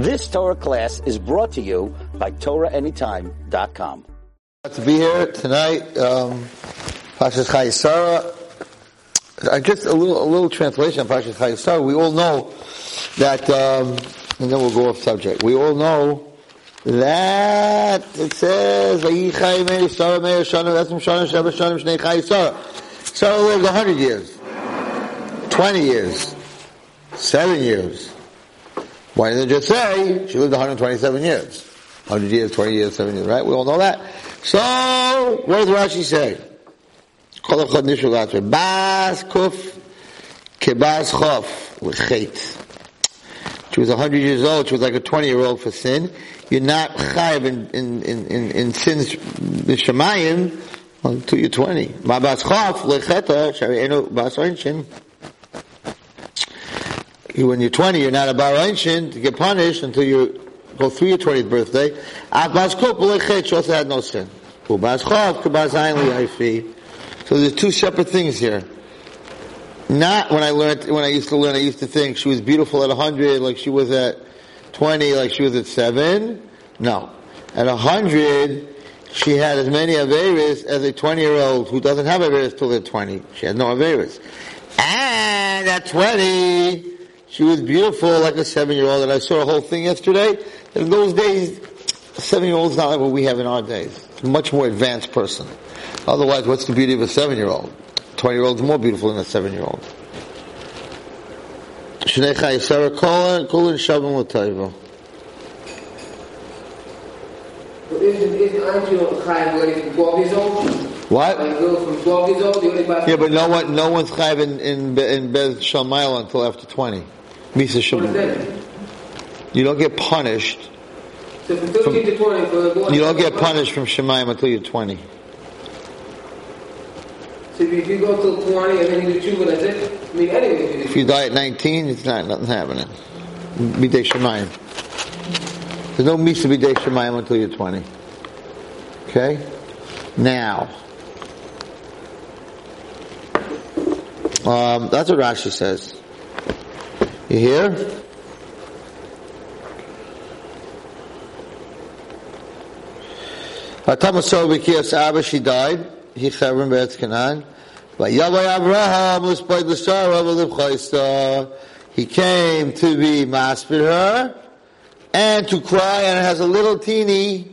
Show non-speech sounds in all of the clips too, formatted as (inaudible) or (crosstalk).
This Torah class is brought to you by TorahAnytime.com. Glad To be here tonight, um, Pashas Chayesara. I guess a little, a little translation of Pashas Chayesara. We all know that, um, and then we'll go off subject. We all know that it says, "Vayichai Meir Sarah Meir Shana Shnei Chayesara." Sarah lived hundred years, twenty years, seven years. Why didn't it just say she lived 127 years? 100 years, 20 years, 7 years, right? We all know that. So, what does Rashi say? Bas kuf kebas chof l'chet. She was 100 years old. She was like a 20 year old for sin. You're not chayiv in, in, in, in, in sins b'shamayim until you're 20. Ma bas chof l'cheta shari enu bas when you're 20, you're not a bar to get punished until you go through your 20th birthday. She also had no sin. So there's two separate things here. Not when I learned, when I used to learn, I used to think she was beautiful at 100, like she was at 20, like she was at 7. No. At 100, she had as many Averis as a 20 year old who doesn't have Averis till they're 20. She had no Averis. And at 20, she was beautiful like a seven-year-old, and I saw a whole thing yesterday. In those days, a seven-year-old is not like what we have in our days. a much more advanced person. Otherwise, what's the beauty of a seven-year-old? Twenty-year-old is more beautiful than a seven-year-old. Shnei Sarah Kolan, Kolan Shabbat Latayva. What? Yeah, but no one, no one's chayiv in in, in Bez until after twenty. You don't get punished. So from 15 From- to 20 for. You don't get punished from Shemayim until you're twenty. So if you go till 20 and then you do tshuva, that's it. I mean, anyway, If you die at nineteen, it's not nothing happening. Bidei Shemayim. There's no Misa Bidei Shemayim until you're twenty. Okay. Now. Um, that's what Rashi says. You hear? Bikiyas Abba, she died. He Chavrim Beretz Canaan. Vayavay Abraham Lispay L'Sara V'Liv Chaysta. He came to be maspid her and to cry, and it has a little teeny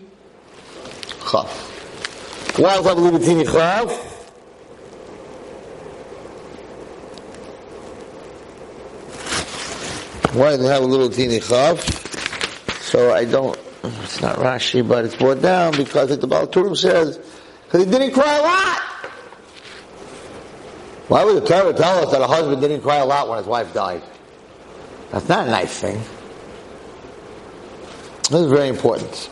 chaf. Why does it have a little teeny chaf? Why it have a little teeny chaf? So I don't, it's not Rashi, but it's brought down because the Baal Turim says, because he didn't cry a lot. Why would the Torah tell us that a husband didn't cry a lot when his wife died? That's not a nice thing. This is very important.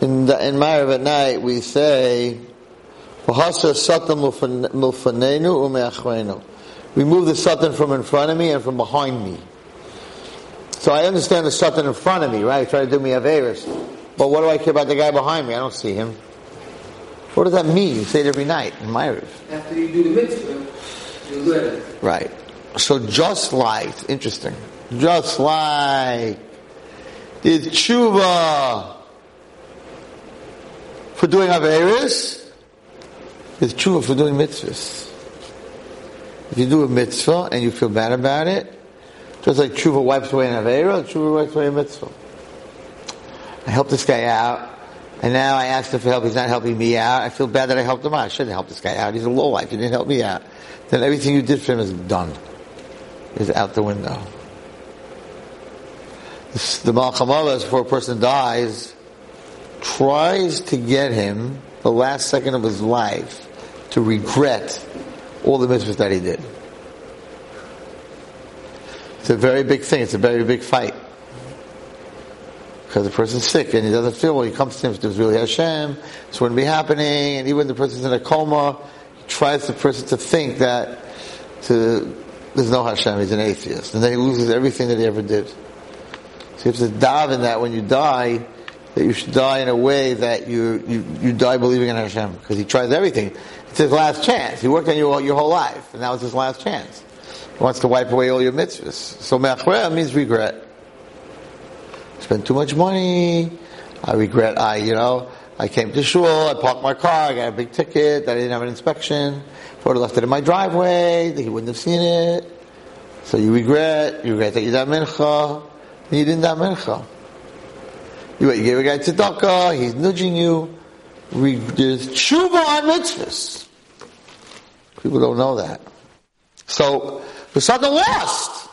In the, in Ma'ariv at night, we say, "V'hasa u'me'achrenu." Remove the satan from in front of me and from behind me. So I understand the satan in front of me, right? Try to do me a virus. But what do I care about the guy behind me? I don't see him. What does that mean? You say it every night in Ma'ariv. after you do the mitzvah, you do it. Right. So just like, interesting, just like the tshuva for doing Averis, is tshuva for doing mitzvahs. If you do a mitzvah and you feel bad about it, just like tshuva wipes away an Avera, tshuva wipes away a mitzvah. I helped this guy out, and now I asked him for help, he's not helping me out. I feel bad that I helped him out. I shouldn't help this guy out. He's a low life, he didn't help me out. Then everything you did for him is done. Is out the window. The Malchamalas, before a person dies, tries to get him, the last second of his life, to regret all the mitzvahs that he did. It's a very big thing. It's a very big fight. Because the person's sick and he doesn't feel well. He comes to him, it's really Hashem. This wouldn't be happening. And even the person's in a coma, he tries the person to think that to, there's no Hashem, he's an atheist. And then he loses everything that he ever did. So you have to daven that when you die, that you should die in a way that you, you, you die believing in Hashem. Because he tries everything. It's his last chance. He worked on you all, your whole life, and that was his last chance. He wants to wipe away all your mitzvahs. So me'achrea means regret. Spent too much money. I regret. I, you know, I came to shul. I parked my car. I got a big ticket. I didn't have an inspection. I would have left it in my driveway, he wouldn't have seen it. So you regret. You regret that you didn't mincha. You didn't do mincha. You, you gave a guy tzedakah. He's nudging you. There's tshuva on mitzvahs. People don't know that. So the something lost.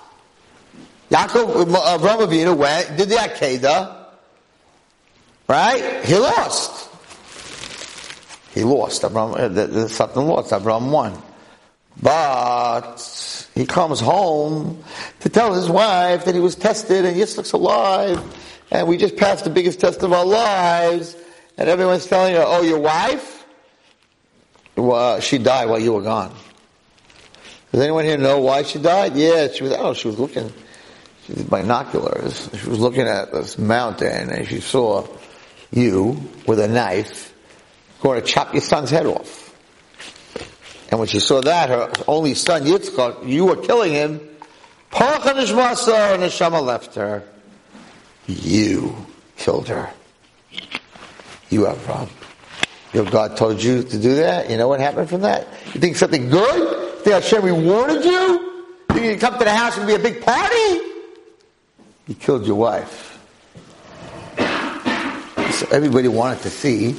Yaakov, uh, Avraham Avinu went, did the Akedah, right? He lost. He lost. Abraham, uh, the, the something lost. Abraham won. But he comes home to tell his wife that he was tested and Yitzchak's alive, and we just passed the biggest test of our lives, and everyone's telling her, oh, your wife? Well, uh, she died while you were gone. Does anyone here know why she died? Yeah, she was, oh, she was looking, she was binoculars. She was looking at this mountain and she saw you with a knife going to chop your son's head off. And when she saw that, her only son Yitzchak, you were killing him. Parach and Neshama left her. You killed her. You have wrong. Your God told you to do that. You know what happened from that? You think something good? Think Hashem rewarded you? Think you come to the house and be a big party? You killed your wife. So everybody wanted to see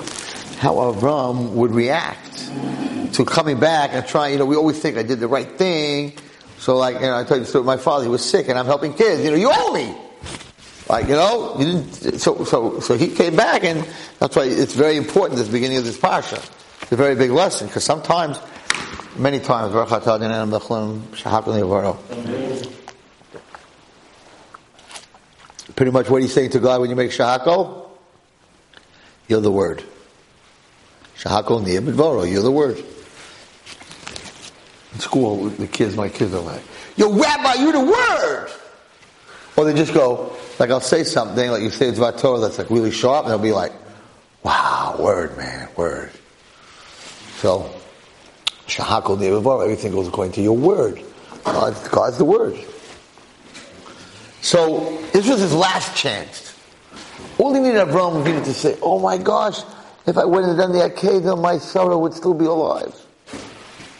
how Avram would react to coming back and trying, you know, we always think I did the right thing. So like, you know, I told you, so my father, he was sick and I'm helping kids. You know, you owe me. Like, you know, you didn't, so, so, so he came back and that's why it's very important at the beginning of this parsha. It's a very big lesson because sometimes many times. Pretty much what he's saying to God when you make shahako, you're the word. Shahako niyabidvoro, you're the word. In school, the kids, my kids are like, yo, rabbi, you're the word! Or they just go, like I'll say something, like you say it's about Torah that's like really sharp, and they'll be like, wow, word, man, word. So, Shahakol Nevavar, everything goes according to your word. God, God's the word. So, this was his last chance. All he needed Abraham Avinu to say, oh my gosh, if I wouldn't have done the Akedah, my Sarah would still be alive.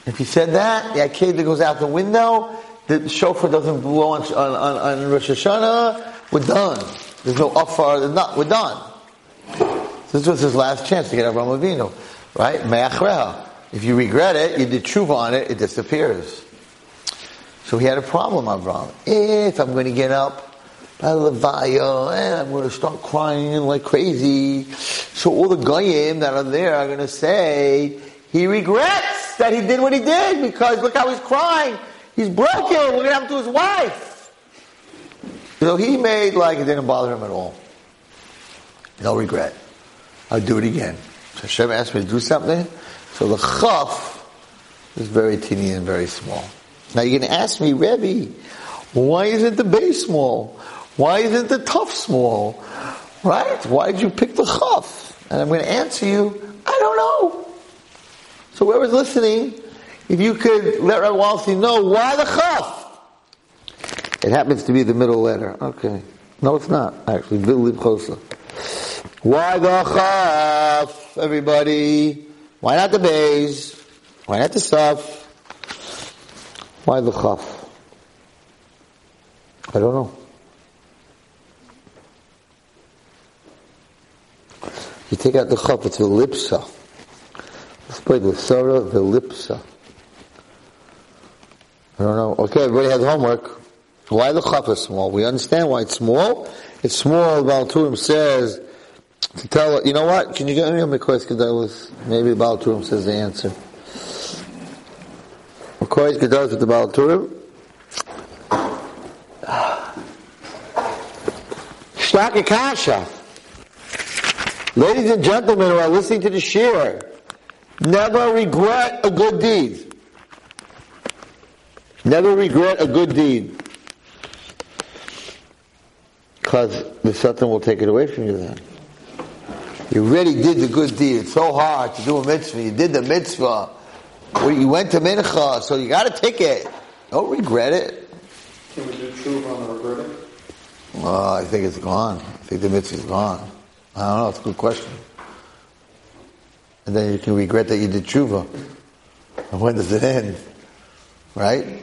If he said that, the Akedah goes out the window, the shofar doesn't blow on, on, on Rosh Hashanah, we're done. There's no offer, not, we're done. This was his last chance to get Abraham Avinu, right? If you regret it, you did tshuva on it, it disappears. So he had a problem, Avram. If I'm going to get up by Levaya and I'm going to start crying like crazy, so all the goyim that are there are going to say he regrets that he did what he did because look how he's crying. He's broken. Look what happened to his wife. So he made like it didn't bother him at all. No regret. I'll do it again. So Hashem asked me to do something. So the chaf is very teeny and very small. Now you're going to ask me, Rebbe, why isn't the base small? Why isn't the tough small? Right? Why did you pick the chaf? And I'm going to answer you, I don't know. So whoever's listening, if you could let Rabbi Wallerstein know why the chaf? It happens to be the middle letter. Okay. No, it's not, actually. Why the chaf, everybody? Why not the bays? Why not the saf? Why the chaf? I don't know. You take out the chaf, it's the lipsa. Let's play the Sarah the lipsa. I don't know. Okay, everybody has homework. Why the chaf is small? We understand why it's small. It's small, Baal Turim says, to tell you know what? Can you get me a Mikraos Gedolos? Maybe Baal Turim says the answer. Mikraos Gedolos with the Baal Turim. Shlakakasha. Ladies and gentlemen who are listening to the shiur, never regret a good deed. Never regret a good deed. Because the Satan will take it away from you then. You really did the good deed. It's so hard to do a mitzvah. You did the mitzvah. You went to mincha, so you got a ticket. Don't regret it. Can we do tshuva on the regretting? Uh, I think it's gone. I think the mitzvah is gone. I don't know. It's a good question. And then you can regret that you did tshuva. And when does it end? Right?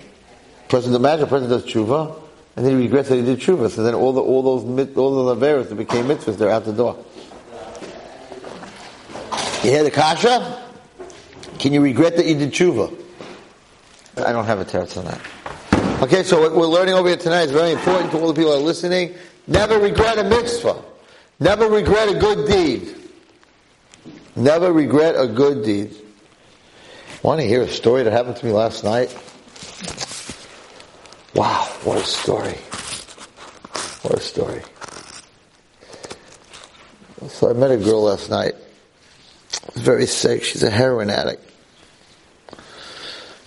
Person, imagine a person does tshuva, and then he regrets that he did tshuva. So then all the all those all the laveras that became mitzvahs, they're out the door. You hear the kasha? Can you regret that you did tshuva? I don't have a teretz on that. Okay, so what we're learning over here tonight is very important to all the people that are listening. Never regret a mitzvah. Never regret a good deed. Never regret a good deed. Want to hear a story that happened to me last night? Wow, what a story. What a story. So I met a girl last night. Very sick. She's a heroin addict.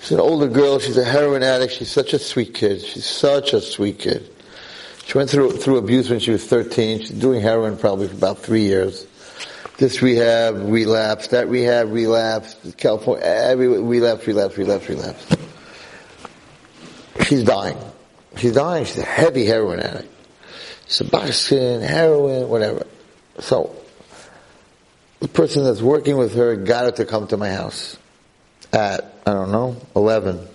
She's an older girl. She's a heroin addict. She's such a sweet kid. She's such a sweet kid. She went through through abuse when she was 13. She's doing heroin probably for about three years. This rehab, relapse. That rehab, relapse. California, every relapse, relapse, relapse, relapse. She's dying. She's dying. She's a heavy heroin addict. Suboxone, heroin, whatever. So, the person that's working with her got her to come to my house at, I don't know, 11.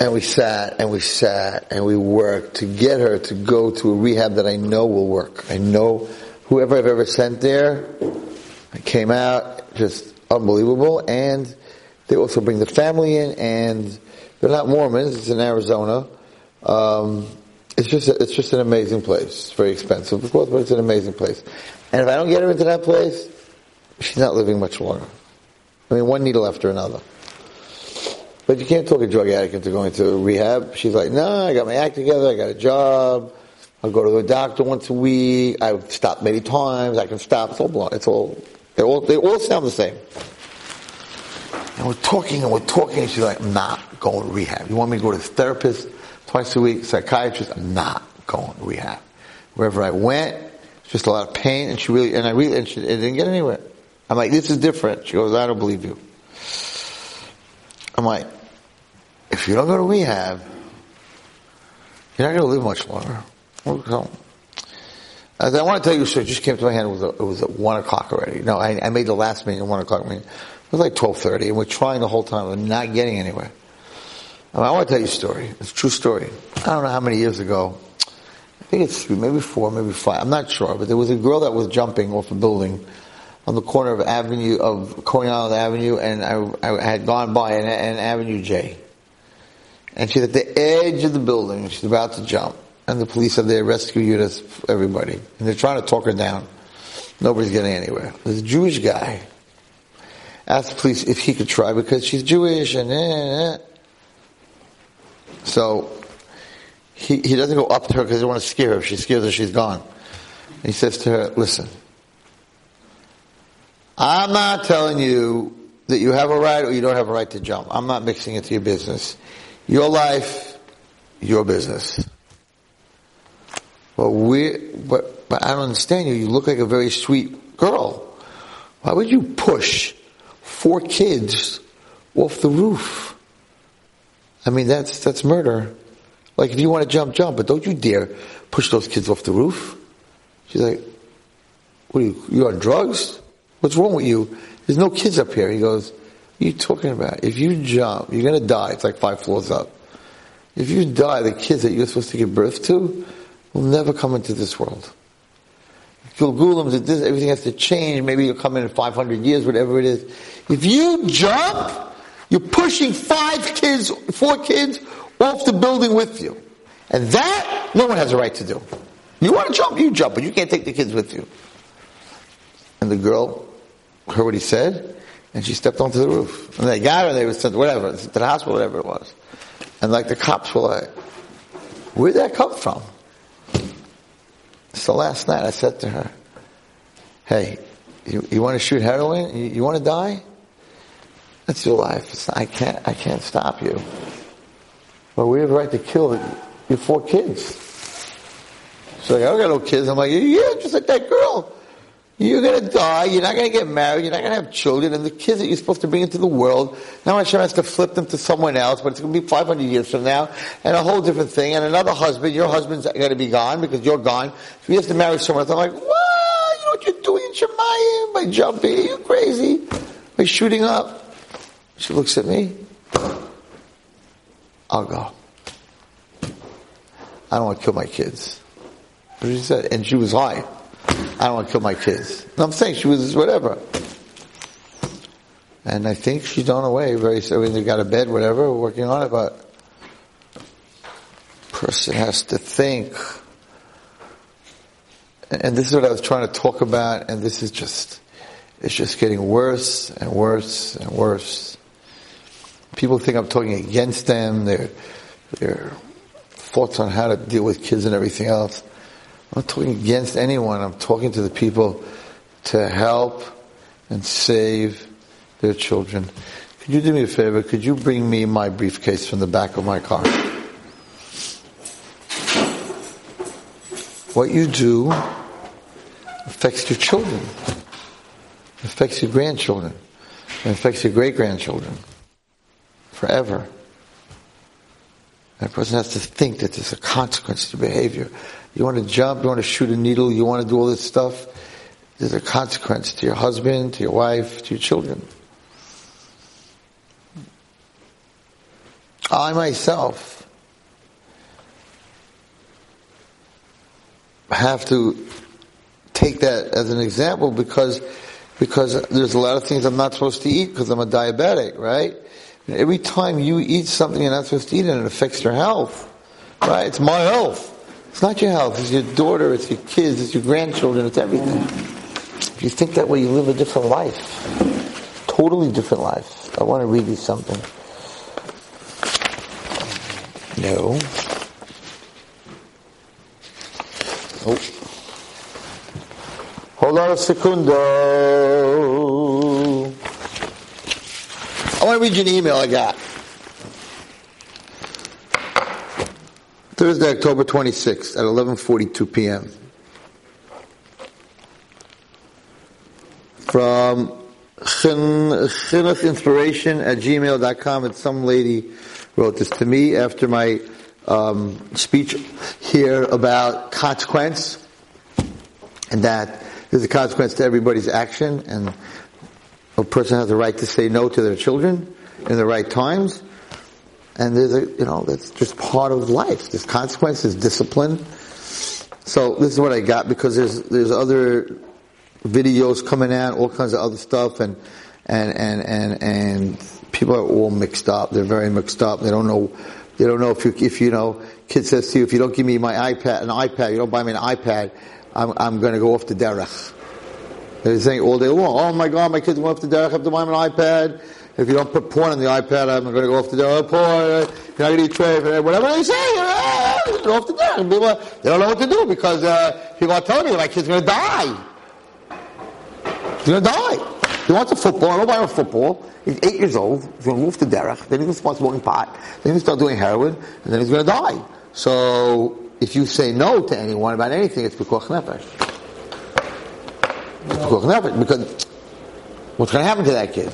And we sat and we sat and we worked to get her to go to a rehab that I know will work. I know whoever I've ever sent there, I came out just unbelievable and they also bring the family in and they're not Mormons, it's in Arizona. Um, it's just, a, it's just an amazing place. It's very expensive, of course, but it's an amazing place. And if I don't get her into that place, she's not living much longer. I mean, one needle after another. But you can't talk a drug addict into going to rehab. She's like, no, I got my act together, I got a job, I'll go to the doctor once a week, I've stopped many times, I can stop, it's all, it's all, they all, they all sound the same. And we're talking and we're talking, and she's like, I'm not going to rehab. You want me to go to the therapist twice a week, psychiatrist? I'm not going to rehab. Wherever I went, it's just a lot of pain, and she really, and I really, and she didn't get anywhere. I'm like, this is different. She goes, I don't believe you. I'm like, if you don't go to rehab, you're not going to live much longer. So, as I want to tell you, so it just came to my hand. It was, it was at one o'clock already. No, I, I made the last meeting at one o'clock meeting. It was like twelve thirty, and we're trying the whole time. We're not getting anywhere. I, I want to tell you a story. It's a true story. I don't know how many years ago. I think it's three, maybe four, maybe five. I'm not sure, but there was a girl that was jumping off a building on the corner of Avenue of Coney Island Avenue, and I, I had gone by an, an Avenue J, and she's at the edge of the building. She's about to jump, and the police are there rescue units, everybody, and they're trying to talk her down. Nobody's getting anywhere. There's a Jewish guy asked the police if he could try because she's Jewish, and eh, eh. so he he doesn't go up to her because he doesn't want to scare her. If she scares her, she's gone. He says to her, "Listen." I'm not telling you that you have a right or you don't have a right to jump. I'm not mixing into your business. Your life, your business. But we, but, but I don't understand you. You look like a very sweet girl. Why would you push four kids off the roof? I mean, that's, that's murder. Like, if you want to jump, jump, but don't you dare push those kids off the roof. She's like, what are you, you on drugs? What's wrong with you? There's no kids up here. He goes, what are you talking about? If you jump, you're gonna die. It's like five floors up. If you die, the kids that you're supposed to give birth to will never come into this world. Gilgulim, that this, everything has to change. Maybe you'll come in in 500 years, whatever it is. If you jump, you're pushing five kids, four kids off the building with you. And that, no one has a right to do. You want to jump, you jump, but you can't take the kids with you. And the girl heard what he said, and she stepped onto the roof. And they got her, they were sent, whatever, to the hospital, whatever it was. And like the cops were like, where'd that come from? So last night I said to her, hey, you, you want to shoot heroin? You, you want to die? That's your life. It's I can't, I can't stop you. But we have a right to kill your four kids. She's like, I don't got no kids. I'm like, yeah, just like that girl. You're going to die. You're not going to get married. You're not going to have children. And the kids that you're supposed to bring into the world, now Hashem has to flip them to someone else, but it's going to be 500 years from now, and a whole different thing. And another husband, your husband's going to be gone because you're gone. So he has to marry someone else. I'm like, what? You know what you're doing in Shemayim by jumping? Are you crazy? By shooting up? She looks at me. I'll go. I don't want to kill my kids. But she said, and she was lying. I don't want to kill my kids. I'm saying she was whatever. And I think she's gone away very soon. They got a bed, whatever, working on it, but person has to think. And this is what I was trying to talk about, and this is just, it's just getting worse and worse and worse. People think I'm talking against them, their, their thoughts on how to deal with kids and everything else. I'm not talking against anyone. I'm talking to the people to help and save their children. Could you do me a favor? Could you bring me my briefcase from the back of my car? What you do affects your children, affects your grandchildren, and affects your great grandchildren forever. A person has to think that there's a consequence to behavior. You want to jump, you want to shoot a needle, you want to do all this stuff. There's a consequence to your husband, to your wife, to your children. I myself have to take that as an example because because there's a lot of things I'm not supposed to eat because I'm a diabetic, right? Every time you eat something you're not supposed to eat and it affects your health, right? It's my health. It's not your health, it's your daughter, it's your kids, it's your grandchildren, it's everything. If you think that way, you live a different life. Totally different life. I want to read you something. No. Oh. Hold on a secundo. I want to read you an email I got. Thursday, October 26th at 11.42 p.m. From chinuch inspiration at gmail.com and some lady wrote this to me after my um, speech here about consequence and that there's a consequence to everybody's action and a person has the right to say no to their children in the right times and there's a, you know, that's just part of life. There's consequences, discipline. So this is what I got because there's, there's other videos coming out, all kinds of other stuff and, and, and, and, and people are all mixed up. They're very mixed up. They don't know, they don't know if you, if you know, kid says to you, if you don't give me my iPad, an iPad, you don't buy me an iPad, I'm, I'm gonna go off the derech. They're saying all day long, oh my god, my kids went off the derech, I have to buy them an iPad, if you don't put porn on the iPad, I'm going to go off the door. Oh, porn, you're not going to eat tray, whatever they say, uh, go off the people, they don't know what to do because uh, people are telling me my kid's going to die. He's going to die. He wants a football. I don't buy a football. He's eight years old. He's going to move to derech. Then he's going to start smoking pot. Then he's going to start doing heroin. And then he's going to die. So if you say no to anyone about anything, it's because nefesh. Because what's going to happen to that kid?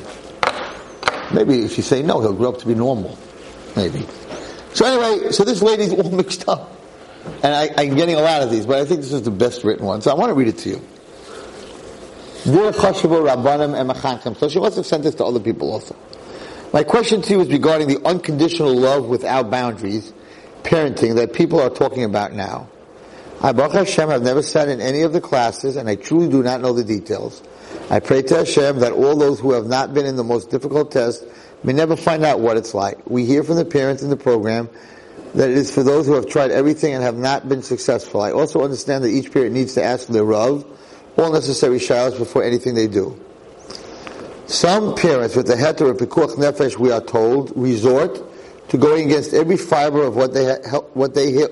Maybe if you say no, he'll grow up to be normal. Maybe. So anyway, so this lady's (laughs) all mixed up. And I, am getting a lot of these, but I think this is the best written one. So I want to read it to you. So she must have sent this to other people also. My question to you is regarding the unconditional love without boundaries, parenting that people are talking about now. I, Baruch Hashem, have never sat in any of the classes, and I truly do not know the details. I pray to Hashem that all those who have not been in the most difficult test may never find out what it's like. We hear from the parents in the program that it is for those who have tried everything and have not been successful. I also understand that each parent needs to ask their Rav, all necessary shilas before anything they do. Some parents with the heter of pikuach nefesh, we are told, resort to going against every fiber of what they ha- what they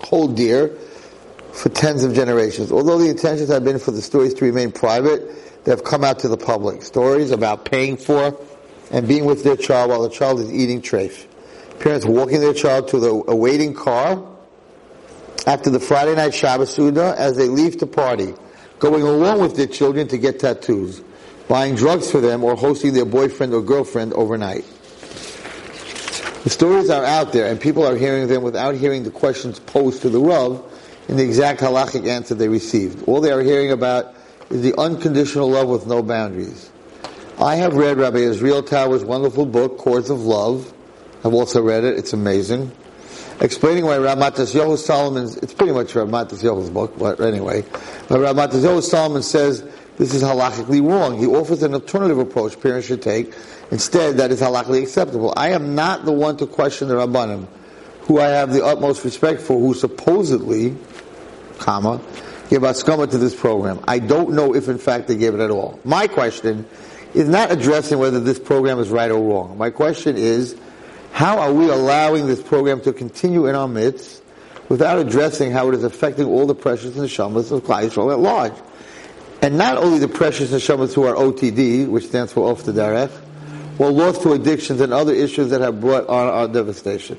hold dear for tens of generations. Although the intentions have been for the stories to remain private, they have come out to the public. Stories about paying for and being with their child while the child is eating treif. Parents walking their child to the awaiting car after the Friday night Shabbos Suda as they leave to party. going along with their children to get tattoos, buying drugs for them, or hosting their boyfriend or girlfriend overnight. The stories are out there, and people are hearing them without hearing the questions posed to the Rav in the exact halachic answer they received. All they are hearing about is the unconditional love with no boundaries. I have read Rabbi Israel Tower's wonderful book, Chords of Love. I've also read it. It's amazing. Explaining why Rav Mattisyahu Salomon's, it's pretty much Rav Mattisyahu's book, but anyway. But Rav Mattisyahu Salomon says this is halachically wrong. He offers an alternative approach parents should take. Instead, that is halachically acceptable. I am not the one to question the Rabbanim, who I have the utmost respect for, who supposedly, comma, give askama to this program. I don't know if in fact they gave it at all. My question is not addressing whether this program is right or wrong. My question is, how are we allowing this program to continue in our midst without addressing how it is affecting all the precious neshamas of Klal Yisrael at large? And not only the precious neshamas who are OTD, which stands for off the derech, or lost to addictions and other issues that have brought on our devastation.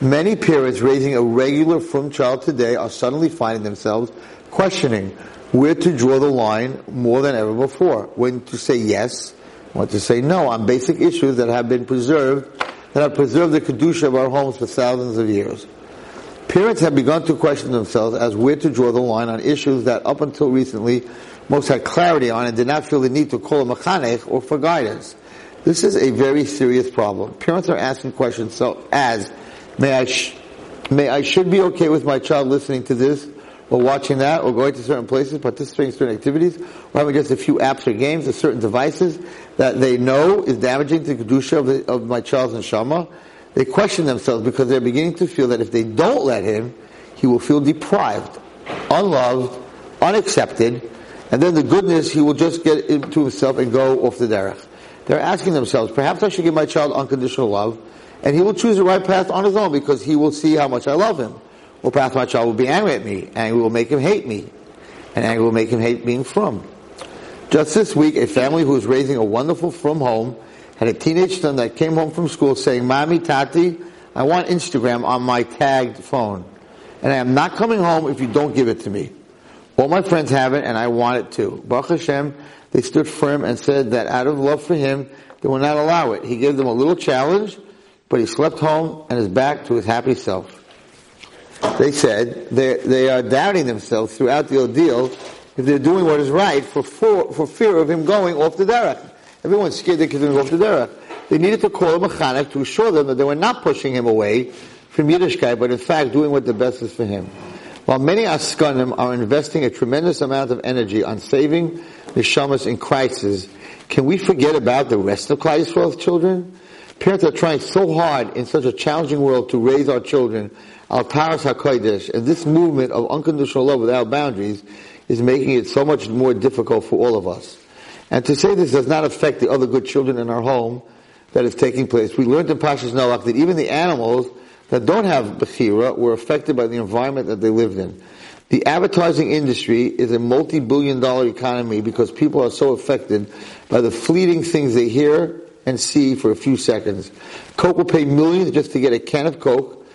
Many parents raising a regular frum child today are suddenly finding themselves questioning where to draw the line more than ever before. When to say yes, when to say no on basic issues that have been preserved, that have preserved the kedusha of our homes for thousands of years. Parents have begun to question themselves as where to draw the line on issues that up until recently most had clarity on and did not feel the need to call a mechanech or for guidance. This is a very serious problem. Parents are asking questions so as, may I, sh- may I should be okay with my child listening to this or watching that, or going to certain places, participating in certain activities, or having just a few apps or games or certain devices that they know is damaging to the kedusha of, the, of my child's neshama, they question themselves because they're beginning to feel that if they don't let him, he will feel deprived, unloved, unaccepted, and then the goodness he will just get into himself and go off the derech. They're asking themselves, perhaps I should give my child unconditional love, and he will choose the right path on his own because he will see how much I love him. Or perhaps my child will be angry at me. Anger will make him hate me. And anger will make him hate being frum. Just this week, a family who was raising a wonderful frum home had a teenage son that came home from school saying, Mommy, Tati, I want Instagram on my tagged phone. And I am not coming home if you don't give it to me. All my friends have it and I want it too. Baruch Hashem, they stood firm and said that out of love for him, they will not allow it. He gave them a little challenge, but he slept home and is back to his happy self they said they, they are doubting themselves throughout the ordeal if they're doing what is right for, for, for fear of him going off the derech. Everyone's scared he's going go off the derech. They needed to call a mechanech to assure them that they were not pushing him away from Yiddishkeit, but in fact doing what the best is for him. While many Askanim are investing a tremendous amount of energy on saving the Shamas in crisis, can we forget about the rest of Klal Yisrael's children? Parents are trying so hard in such a challenging world to raise our children Al Paras HaKodesh, and this movement of unconditional love without boundaries is making it so much more difficult for all of us. And to say this does not affect the other good children in our home that is taking place. We learned in Pashas Noach that even the animals that don't have Bechira were affected by the environment that they lived in. The advertising industry is a multi-billion dollar economy because people are so affected by the fleeting things they hear and see for a few seconds. Coke will pay millions just to get a can of Coke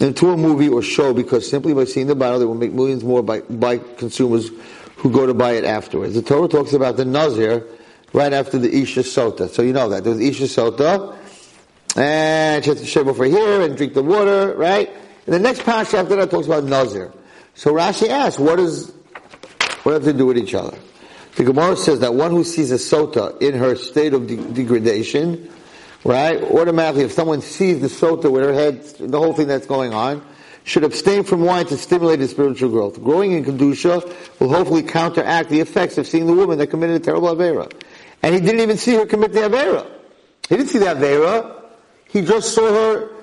into a movie or show because simply by seeing the bottle they will make millions more by, by consumers who go to buy it afterwards. The Torah talks about the Nazir right after the Isha Sota. So you know that. There's Isha Sota, and she has to shave over here and drink the water, right? And the next passage after that talks about Nazir. So Rashi asks, what does, what have to do with each other? The Gemara says that one who sees a Sota in her state of de- degradation, right? Automatically, if someone sees the sota with her head, the whole thing that's going on, should abstain from wine to stimulate his spiritual growth. Growing in Kedusha will hopefully counteract the effects of seeing the woman that committed a terrible Avera. And he didn't even see her commit the Avera. He didn't see the Avera. He just saw her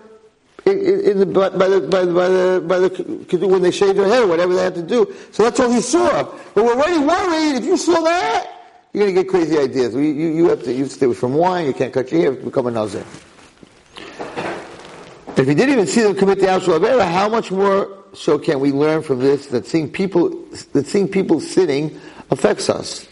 in, the, by, the, by, the, by the, by the, when they shaved their head or whatever they had to do. So that's all he saw. But we're already worried if you saw that. You're going to get crazy ideas. You, you, you, have to, you stay from wine, you can't cut your hair, become a nazir. If you didn't even see them commit the Ashur Avera, how much more so can we learn from this that seeing people, that seeing people sinning affects us?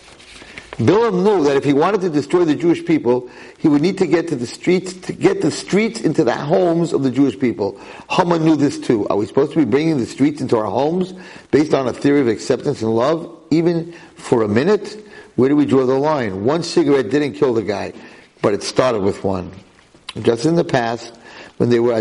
Bilam knew that if he wanted to destroy the Jewish people, he would need to get to the streets, to get the streets into the homes of the Jewish people. Haman knew this too. Are we supposed to be bringing the streets into our homes based on a theory of acceptance and love? even for a minute? Where do we draw the line? One cigarette didn't kill the guy, but it started with one. Just in the past, when there were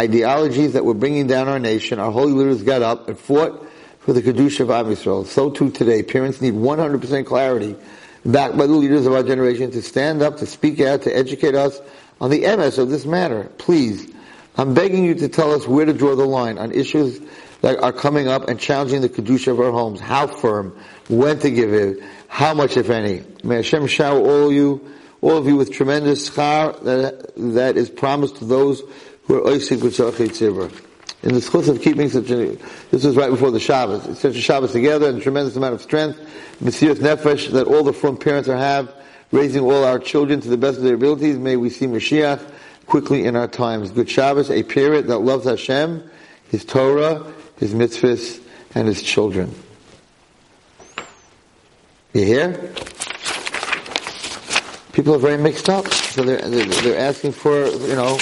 ideologies that were bringing down our nation, our holy leaders got up and fought for the Kedusha of Am Yisrael. So too today, parents need 100% clarity backed by the leaders of our generation to stand up, to speak out, to educate us on the MS of this matter. Please, I'm begging you to tell us where to draw the line on issues that are coming up and challenging the Kedusha of our homes. How firm, when to give it, how much if any. May Hashem shower all you, all of you with tremendous schar that, that is promised to those who are oisik tzibur. In the schutz of keeping such a, this was right before the Shabbos, it's such a Shabbos together and a tremendous amount of strength, Mesiras Nefesh, that all the frum parents are have, raising all our children to the best of their abilities. May we see Mashiach quickly in our times. Good Shabbos, a period that loves Hashem, His Torah, His mitzvahs, and His children. You hear? People are very mixed up. So they're, they're asking for, you know,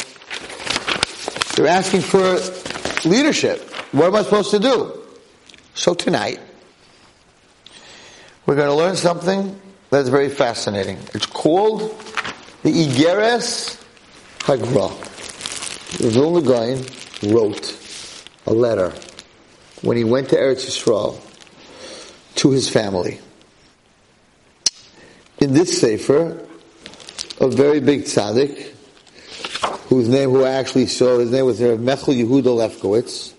they're asking for leadership. What am I supposed to do? So tonight, we're going to learn something that's very fascinating. It's called the Igeres Hagra. Vilna Gaon wrote a letter when he went to Eretz Yisrael to his family. In this sefer, a very big tzaddik, whose name, who I actually saw, his name was Mechel Yehuda Lefkowitz,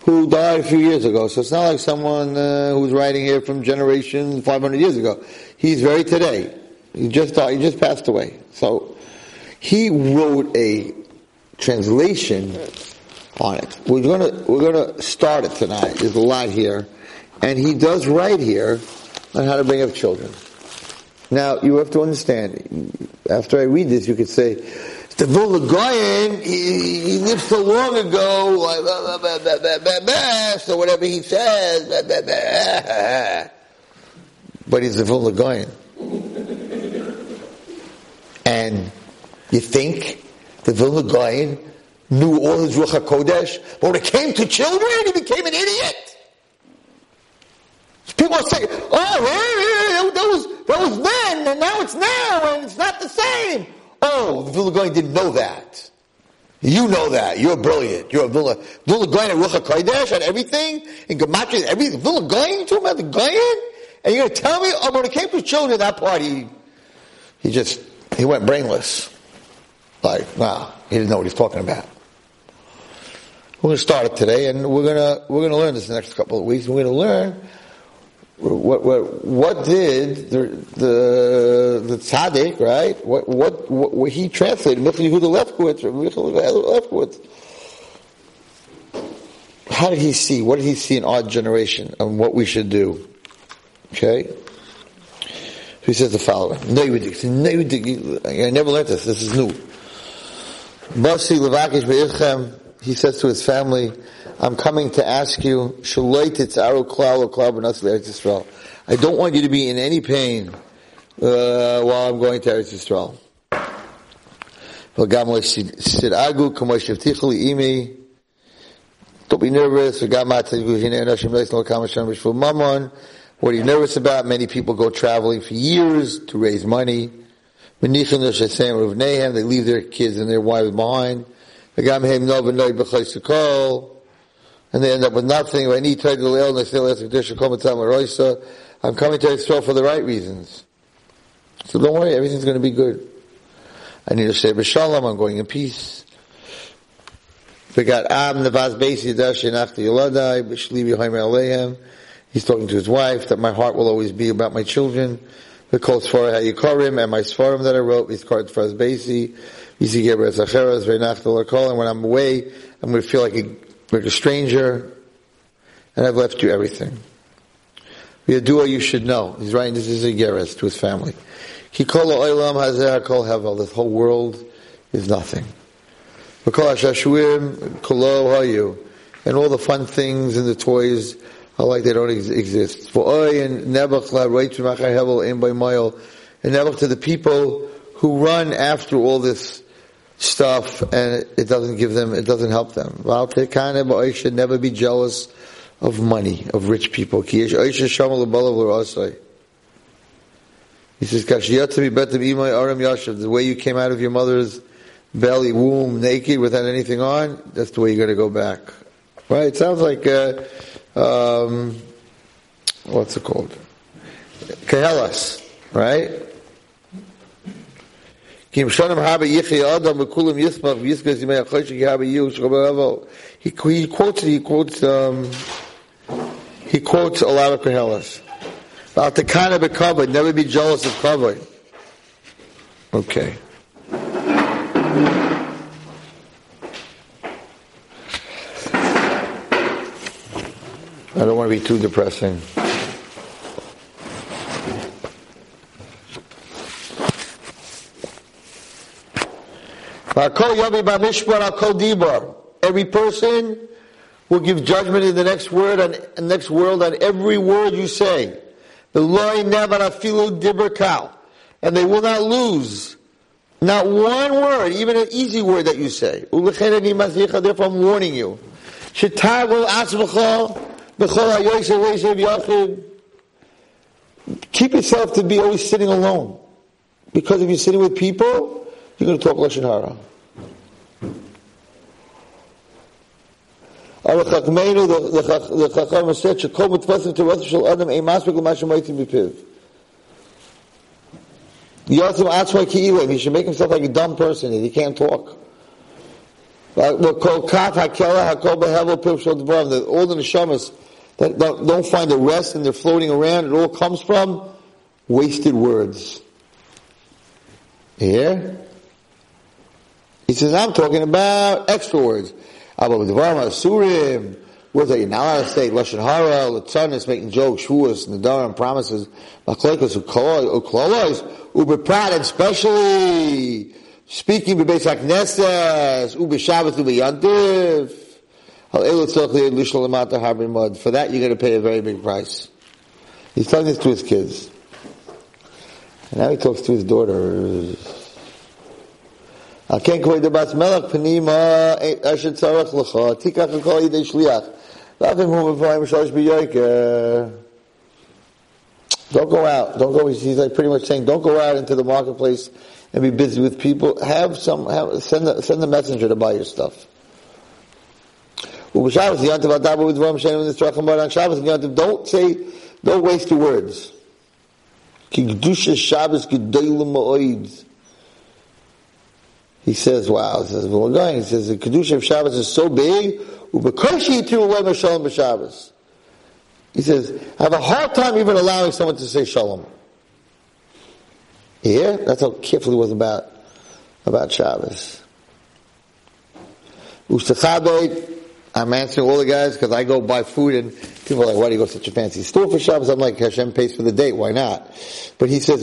who died a few years ago. So it's not like someone uh, who's writing here from generation 500 years ago. He's very today. He just died, he just passed away. So he wrote a translation on it. We're gonna we're gonna start it tonight. There's a lot here, and he does write here on how to bring up children. Now you have to understand. After I read this, you could say the Gaon, he, he lived so long ago, like, blah, blah, blah, so whatever he says, but he's the Vilna. And you think the Vilna knew all his Ruach HaKodesh, but when it came to children, he became an idiot. People are saying, oh, that was, that was then, and now it's now, and it's not the same. Oh, the Gaon didn't know that. You know that. You're brilliant. You're a Vilna, Vilna Gaon and Ruach HaKodesh and everything, and Gematria, everything. Vilna Gaon, you talking about the Gaon? And you're going to tell me, oh, when it came to children, at that part, he, just, he went brainless. Like, nah, he didn't know what he's talking about. We're going to start it today, and we're going to, we're going to learn this the next couple of weeks. We're going to learn what, what, what did the, the, the tzaddik, right? What, what, what, what he translated, Michel Yehuda Lefkowitz, or Michel Lefkowitz. How did he see? What did he see in our generation and what we should do? Okay? So he says the following. I never learned this. This is new. He says to his family, I'm coming to ask you, I don't want you to be in any pain uh, while I'm going to Eretz Yisrael. Don't be nervous. What are you nervous about? Many people go traveling for years to raise money. They leave their kids and their wives behind and they end up with nothing. I need total illness. I'm coming to Israel for the right reasons. So don't worry, everything's going to be good. I need to say b'shalom, I'm going in peace. We got Am Navaz Basi Dashin after Yoladai B'Shlibi Haimer Aleihem. He's talking to his wife that my heart will always be about my children. The kol sfar ha'yikarim and my svarim that I wrote. He's called his basi. And when I'm away, I'm going to feel like a like a stranger, and I've left you everything. Yadua, you should know. He's writing this is a Geras to his family. He called oilam hazeh kol hevel. This whole world is nothing. And all the fun things and the toys are like they don't exist. For oy and nebach la hevel in by. And nebach to the people who run after all this stuff and it doesn't give them, it doesn't help them. They should never be jealous of money, of rich people. He says, the way you came out of your mother's belly, womb, naked, without anything on, that's the way you're going to go back. Right? It sounds like, uh, um, what's it called? Koheles, right? He, quotes, he quotes, um, he quotes a lot of Koheles. About the kind of a covered, never be jealous of covered. Okay. I don't want to be too depressing. Every person will give judgment in the next word and next world on every word you say. And they will not lose not one word, even an easy word that you say. Therefore, I'm warning you. Keep yourself to be always sitting alone. Because if you're sitting with people, you're going to talk Lashon Hara. The Chacham said, Shekol mitfasim to Rath Shal Adam, ein masbek l'mashem moitim b'piv. Yotzim atzma ki'ilim, he should make himself like a dumb person, he can't talk. All the neshamas that don't find a rest and they're floating around, it all comes from wasted words. Here? He says, I'm talking about extra words. Surim, words that you're not allowed to say, Lashon Hara, Latzanis, making jokes, Shuas, Nadarim, promises, Machlekos, Uklolos, Ubeprat, and especially speaking with Bebeis HaKnesses, Ubeshabbat, Ubeyantiv, for that you're going to pay a very big price. He's telling this to his kids. And now he talks to his daughter. Eh, don't go out. Don't go. He's like pretty much saying, don't go out into the marketplace and be busy with people. Have some. Have, send the, send the messenger to buy your stuff. Don't say, don't waste your words. He says, wow, he says, well, we're going, he says, the Kedusha of Shabbos is so big, he says, I have a hard time even allowing someone to say shalom. Yeah, that's how careful he was about, about Shabbos. I'm answering all the guys because I go buy food and people are like, why do you go to such a fancy store for Shabbos? I'm like, Hashem pays for the date, why not? But he says,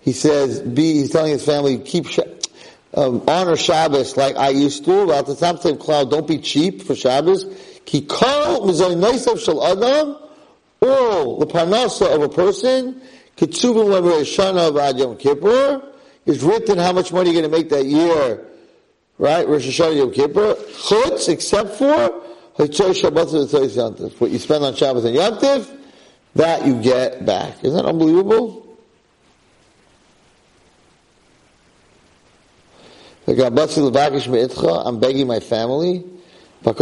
he says, be, he's telling his family, keep, um, honor Shabbos like I used to. about the top of cloud, don't be cheap for Shabbos. Ki kol adam, all the parnasa of a person, kitzuvim lever shana of Yom Kippur, is written how much money you're going to make that year right? Rosh Hashanah Yom Kippur, chutz, except for Shabbat. What you spend on Shabbos and Yantif, that you get back. Isn't that unbelievable? I'm begging my family, to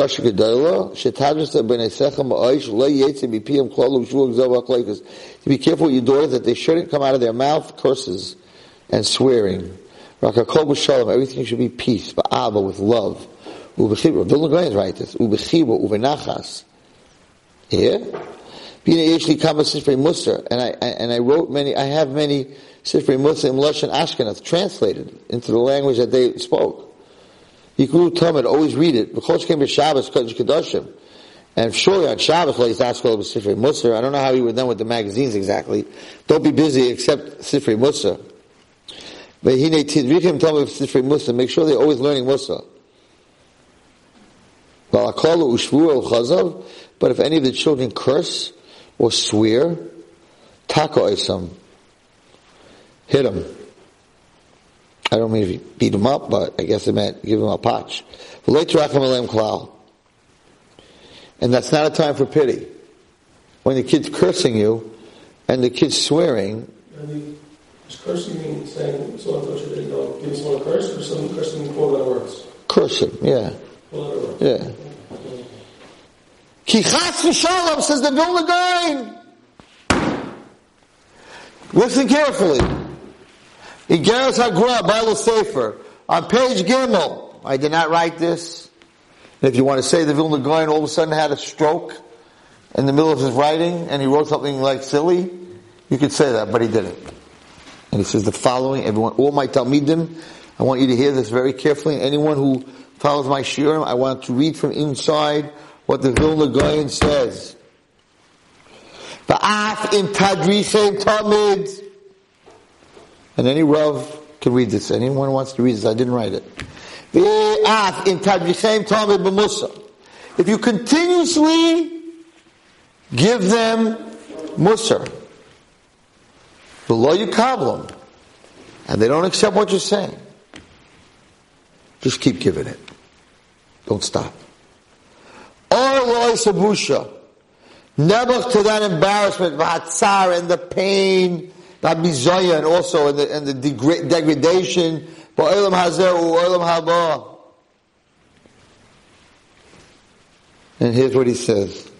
be careful with your daughters that they shouldn't come out of their mouth curses and swearing. Shalom, everything should be peace, ba'aba, with love. Ubechibra. Here? And I, and I wrote many, I have many Sifrei Musar in Lashon Ashkenaz, translated into the language that they spoke. Yikru Tamid, always read it. B'chol came Shabbos, Kodesh Kedoshim. And surely on Shabbos, like Askol Sifrei Musar, I don't know how he would done with the magazines exactly. Don't be busy except Sifrei Musar. But he Tidrichim Talmud Sifrei Musar. Make sure they're always learning Musa. But if any of the children curse or swear, taka isam, hit him. I don't mean beat him up, but I guess it meant give him a patch. And that's not a time for pity. When the kid's cursing you and the kid's swearing, And he is cursing me, saying, so so should, you know, give someone a curse, or someone cursing me four letter words? curse him. Yeah. Four letter words. Yeah. Ki chas v'shalom, says the Vilna Gaon. Listen carefully. Igeres Hagra, Bible Sefer, on page Gimel. I did not write this. If you want to say the Vilna Gaon all of a sudden had a stroke in the middle of his writing and he wrote something like silly, you could say that, but he didn't. And he says the following, everyone, all my Talmidim, I want you to hear this very carefully. Anyone who follows my shiurim, I want to read from inside what the Vilna Gaon says. Va'af in tadrichem tamid. And any Rav can read this. Anyone wants to read this, I didn't write it. If you continuously give them musar, below you kabbalah, and they don't accept what you're saying, just keep giving it. Don't stop. Or loy sabusha. Never to that embarrassment, v'hatzar, and the pain, v'habizoya, and also in the, and the degra- degradation, ba'olam hazeh u'olam haba. And here's what he says.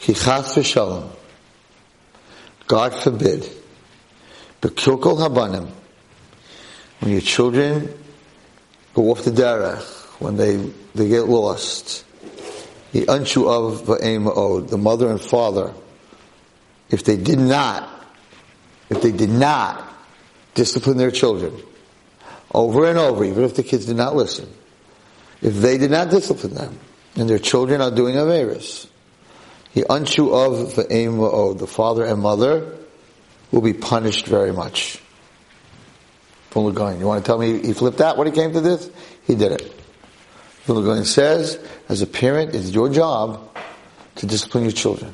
Ki chas v'shalom. God forbid. But Bekilkol habanim. When your children go off the derech, when they, they get lost, the anshu of the mother and father, if they did not, if they did not discipline their children over and over, even if the kids did not listen, if they did not discipline them, and their children are doing averis, the anshu of va'ema'od, the father and mother, will be punished very much. From. You want to tell me he flipped out when he came to this? He did it. Lugain says, as a parent, it's your job to discipline your children.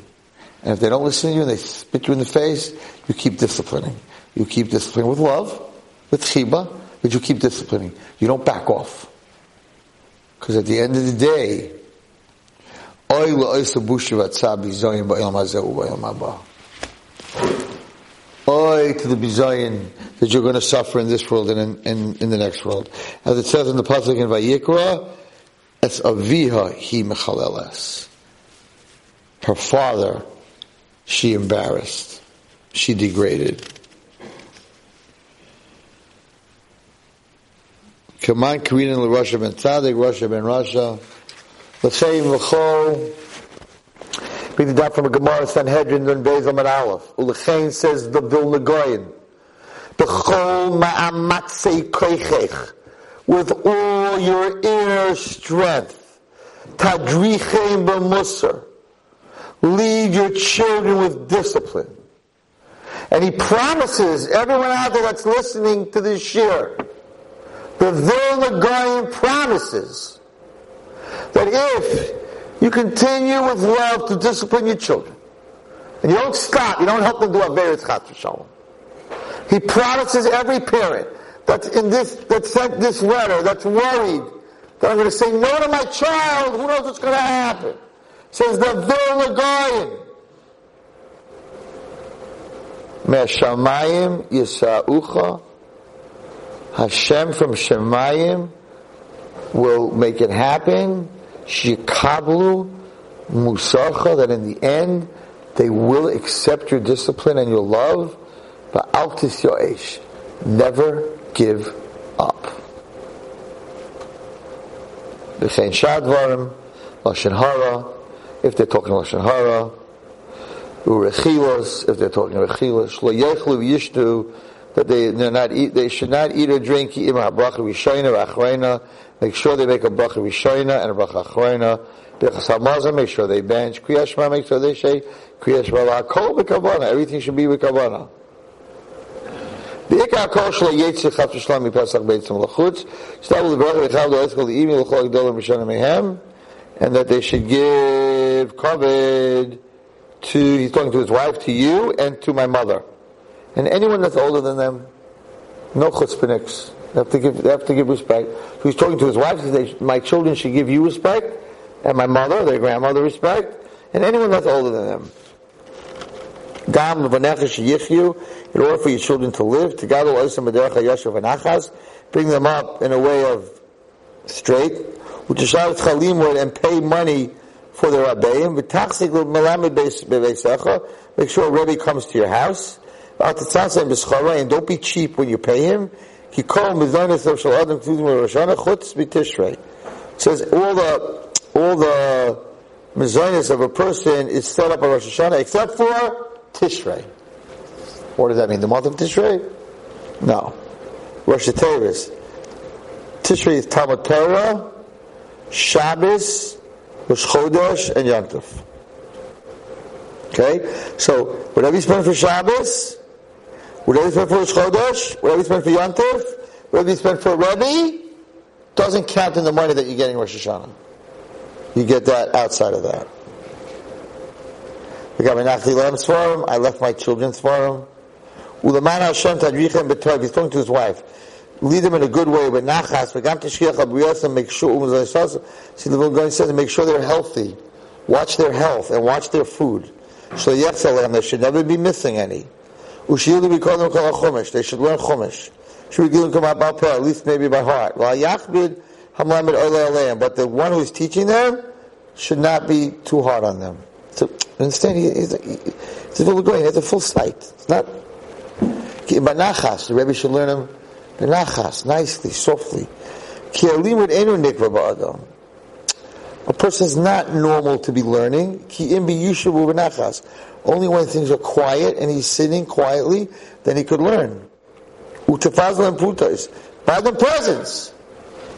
And if they don't listen to you and they spit you in the face, you keep disciplining. You keep disciplining with love, with chiba, but you keep disciplining. You don't back off. Because at the end of the day, oy to the bizayin that you're going to suffer in this world and in, in, in the next world. As it says in the pasuk in Vayikra, it's aviha he mechaleles. Her father, she embarrassed. She degraded. Kaman Karina Russia ben Tzadik, Russia ben Russia. Say V'chol, Reading down from a Gemara Sanhedrin and Bezel and Aleph. Ulechain says the Vilna Gaon. B'chol ma'amatzei koichech. With all your inner strength. Tadrichem b'musar. Lead your children with discipline. And he promises everyone out there that's listening to this shir, the Vilna Gaon promises that if you continue with love to discipline your children. And you don't stop. You don't help them do Averis Chat Shalom. He promises every parent that's in this, that sent this letter, that's worried, that I'm going to say no to my child, who knows what's going to happen. Says the Vilna Gaon. Me'ashamayim yisa'ucha. Hashem from Shemayim will make it happen shikablu musacha, that in the end they will accept your discipline and your love, but altis yoesh, never give up. V'chein shadvarim, lashon if they're talking lashon hara, urechilos, if they're talking rechilos, shlo yechlu that they they're not eat, they should not eat or drink im bracha rishayna v'achreina. Make sure they make a bracha rishayna and a bracha achreina. Birchas hamazon, make sure they bench. Kriyash Shema, make sure they say Kriyash Shema. Kol b'kavana. Everything should be b'kavana. B'ikar kol shlo yetzi chaf shlam mipasach beitzim lachutz. Stavu l'bracha v'chav lo'etzchol l'imi l'chol gdolim b'shana mehem. And that they should give covet to, he's talking to his wife, to you, and to my mother. And anyone that's older than them, no chutzpahniks. They have to give, they have to give respect. So he's talking to his wife, says, my children should give you respect, and my mother, their grandmother respect, and anyone that's older than them. Gam in order for your children to live, v'nachas, bring them up in a way of straight, and pay money for their rabbeim, v'tachzik melamed b'veisecha, make sure Rebbe comes to your house, and don't be cheap when you pay him, he called mizanis of shal adam k'tudim roshana chutz b'tishrei. Says all the, all the mizanis of a person is set up on Rosh Hashanah except for Tishrei. What does that mean? The month of Tishrei? No. Rosh Hashanah. Tishrei is Talmud Torah, Shabbos, Rosh Chodesh, and Yom Tov. Okay? So, whatever you spend for Shabbos, whatever you spend for Rosh Chodesh, whatever you spend for Yom Tov, whatever you spend for Rebbe, doesn't count in the money that you're getting Rosh Hashanah. You get that outside of that. I got my Nachli Lamb's farm, I left my children's farm. Ulaman Hashem Tadrichem B'Tov, he's talking to his wife. Lead them in a good way, but Nachas, V'gam Abriyasam, make sure, um, see the guy says, make sure they're healthy. Watch their health and watch their food. So Yetzalem, they should never be missing any. Ushiyudu B'Kodem Kol HaChomesh, they should learn Chomesh. Should be given about at least maybe by heart. Oile Aleim, but the one who's teaching them should not be too hard on them. So, understand? He, he's, he, he's a little He has a full sight. It's not. Banachas, the Rebbe should learn him. Banachas, nicely, softly. A person is not normal to be learning. Ki. Only when things are quiet and he's sitting quietly, then he could learn. Utafazla and putas. Buy them presents.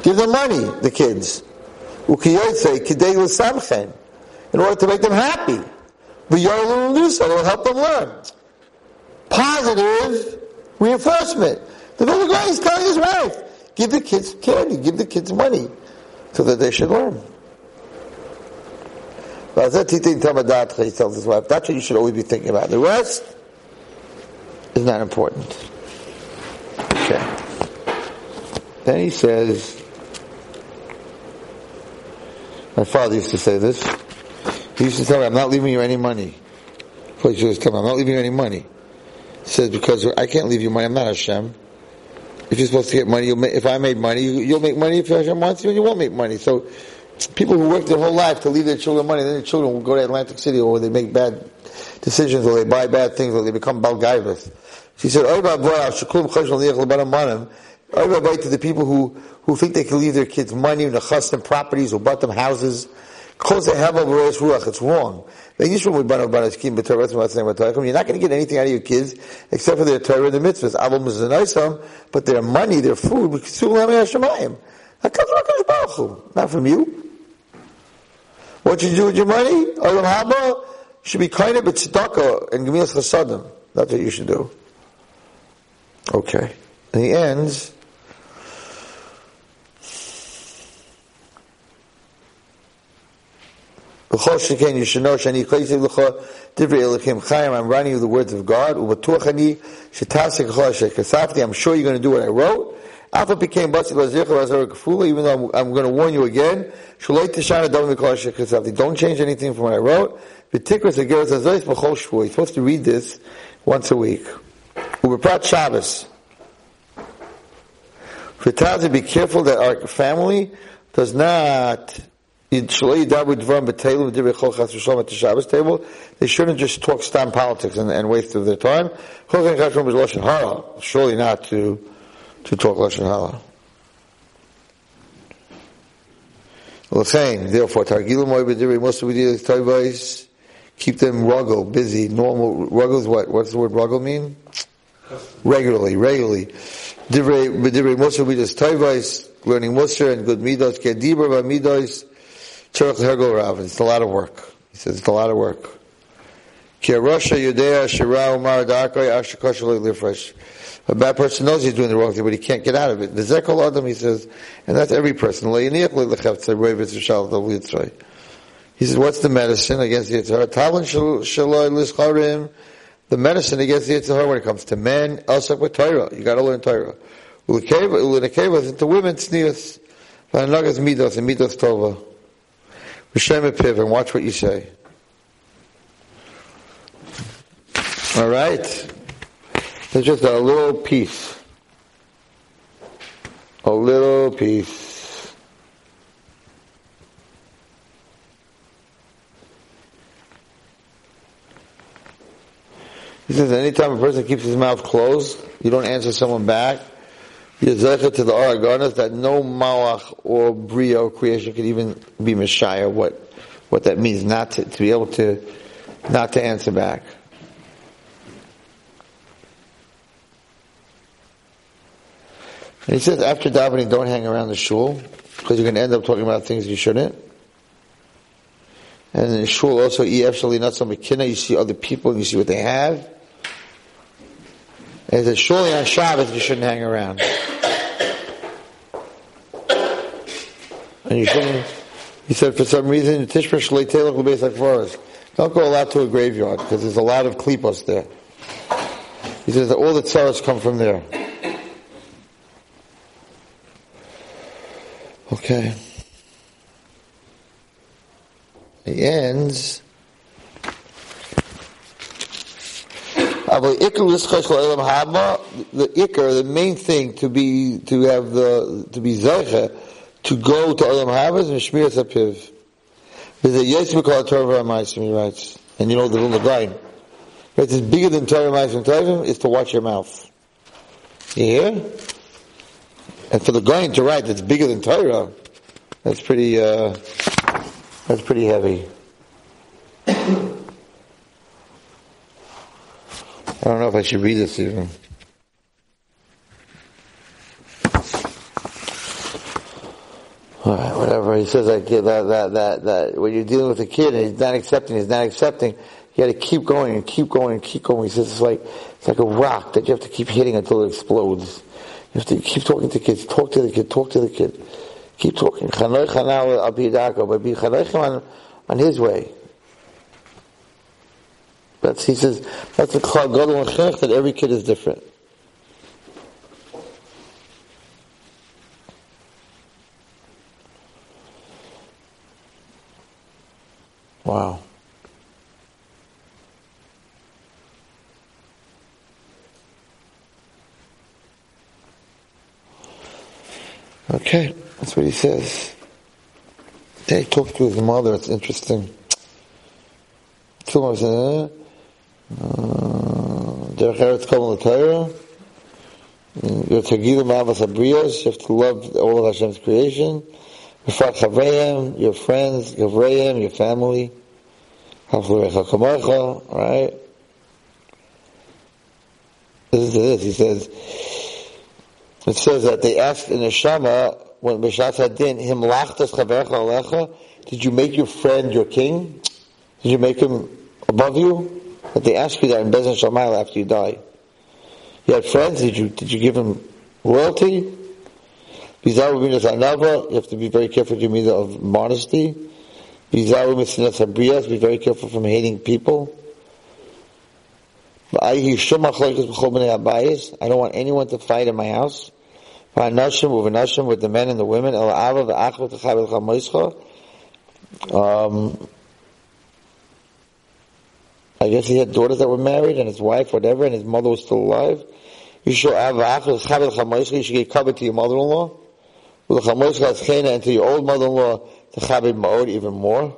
Give them money, the kids. Ukiyotze kidei in order to make them happy. The Yarlu do so, it will help them learn. Positive reinforcement. The little guy is telling his wife, give the kids candy, give the kids money, so that they should learn. He tells his wife, that's what you should always be thinking about. The rest is not important. Okay. Then he says, my father used to say this. He used to tell me, I'm not leaving you any money. Used to tell me, I'm not leaving you any money. He says, because I can't leave you money, I'm not Hashem. If you're supposed to get money, make, if I made money, you'll make money if Hashem wants you, and you won't make money. So, people who work their whole life to leave their children money, then their children will go to Atlantic City, or they make bad decisions, or they buy bad things, or they become balgaivas. She said, to the people who, who think they can leave their kids money, nechassim properties, or bought them houses, It's wrong. You're not going to get anything out of your kids except for their Torah and the mitzvahs. But their money, their food, not from you. What you do with your money? Should be kind of tzedakah and gemilas chasadim. That's what you should do. Okay. And he ends. You should know shani I'm writing you the words of God. I'm sure you're going to do what I wrote. Alpha became even though I'm, going to warn you again. Don't change anything from what I wrote. You're supposed to read this once a week. Shabbos. Be careful that our family does not they shouldn't just talk stam politics and, and waste of their time. Surely not to, to talk Lashon Hara. Therefore, keep them ruggle, busy, normal. Ruggle is what? What's the word ruggle mean? Regularly, regularly. Divrei, b'divrei Moshe midas toivais, learning Moshe and good midos, kedibra midos, Tzarech Hergel Rav. It's a lot of work. He says it's a lot of work. A bad person knows he's doing the wrong thing, but he can't get out of it. The Zekol Adam, he says, and that's every person. He says, what's the medicine against the Yitzhar? The medicine against the Yitzhar when it comes to men, also with Torah. You gotta learn Torah. Into women, tznius. Midos and midos tova. Hashem Piv, and watch what you say. All right? It's just a little piece. A little piece. He says anytime a person keeps his mouth closed, you don't answer someone back, you're to the Aragonas that no malach or bria or creation could even be Messiah, what, what that means, not to, to be able to, not to answer back. And he says after davening, don't hang around the shul, because you're going to end up talking about things you shouldn't. And in shul also, actually not some you see other people and you see what they have. And it's surely on Shabbos you shouldn't hang around. And you shouldn't, he said for some reason, Tishma Shalei Telech L'beis HaKvaros. Don't go out to a graveyard, because there's a lot of klipos there. He says that all the tzaras come from there. Okay. He ends. The ikar, the main thing to be to have the to be zeicha, to go to olam haba and shmir sapiv. There's a yes called Torah Ma'asim. He writes, and you know the Vilna Gaon. It's bigger than Torah Ma'asim Tovim is to watch your mouth. You hear? And for the going to write that's bigger than Torah, that's pretty, uh, that's pretty heavy. (coughs) I don't know if I should read this even. All right, whatever. He says that, that, that, that, that when you're dealing with a kid and he's not accepting, he's not accepting, you gotta keep going and keep going and keep going. He says it's like, it's like a rock that you have to keep hitting until it explodes. You have to keep talking to kids. Talk to the kid. Talk to the kid. Keep talking. But be on, on his way. That's, he says, that's the and that every kid is different. Wow. Okay, that's what he says. Then he talked to his mother, it's interesting. Uh, Derech Eretz Kol L'Torah. Uh, You're Tagilim Avas Abriyos, you have to love all of Hashem's creation. Your friends, your family. Right? This is this, he says, it says that they asked in the Shama when Bishat Hadin, him lachtas alecha, did you make your friend your king? Did you make him above you? That they ask you that in Bezin Shamayel after you die. You had friends, did you, did you give him royalty? You have to be very careful to me of modesty. Be very careful from hating people. I don't want anyone to fight in my house. With the men and the women. Um, I guess he had daughters that were married and his wife, whatever, and his mother was still alive. You should have you should get covered to your mother-in-law. And to your old mother-in-law, to chabit ma'od even more.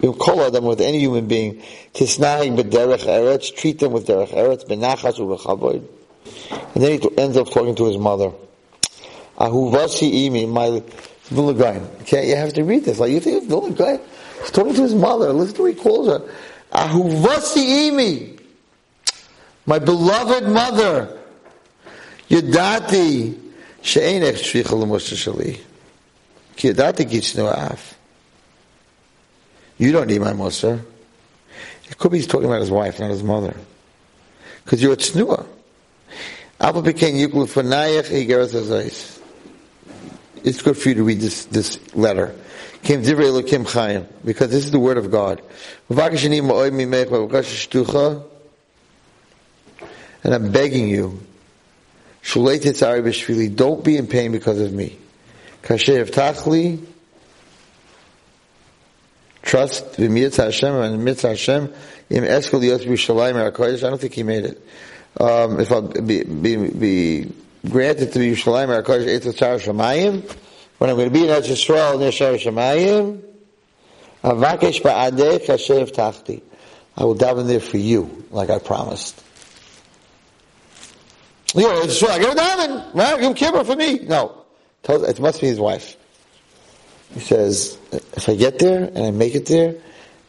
You call them with any human being. Tisnahing b'derech eretz, treat them with derech eretz, benachas u'b'chavoid. And then he ends up talking to his mother. Ahuvasi imi, my Vilna Gaon. Okay, you have to read this. Like you think of Vilna Gaon? He's talking to his mother. Listen to what he calls her. Ahuvasi imi, my beloved mother. Yadati she'enech shricha l'moshe shali. Ki yadati gitznu af. You don't need my Moser. It could be he's talking about his wife, not his mother. Because you're a tznuah. Alpha became. It's good for you to read this, this letter. Came Divrei Elokim Chaim, because this is the word of God. And I'm begging you, don't be in pain because of me. Kasher Tachli, trust the mitzvah Hashem and mitzvah Hashem im eskol yot Yerushalayim Harakodesh. I don't think he made it. Um, if I'll be, be, be granted to be Yerushalayim Harakodesh Eitz Shar Shemayim, when I'm going to be in Eretz Yisrael near Shar Shemayim, avakesh ba'adech Hashem tachti. I will daven there for you, like I promised. You know, it's I got a diamond, right? You care for me. No. It must be his wife. He says, if I get there and I make it there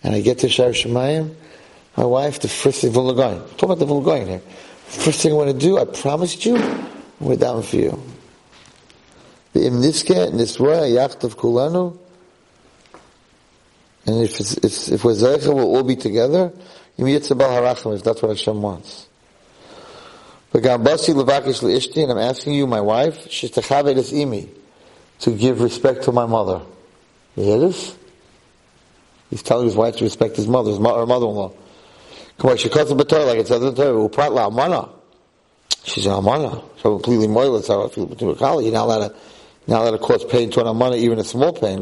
and I get to Shar Shemayim, my wife, the first thing, Vilna Gaon, talk about the Vilna Gaon here. First thing I want to do, I promised you, we're down for you. Imniske, Nisra, Yachtav Kulanu, and if it's, it's if we're Zeicha, we'll all be together. If that's what Hashem wants. But Gambasi Levakish Leishti, and I'm asking you, my wife, Imi, to give respect to my mother. You hear this? He's telling his wife to respect his mother, his mo- her mother-in-law. Come on, she cuts the Torah, like it says in the Torah. She's an amana. So completely moiled, so I feel to a colleague. You're not allowed to, not allowed to cause pain to an amana, even a small pain.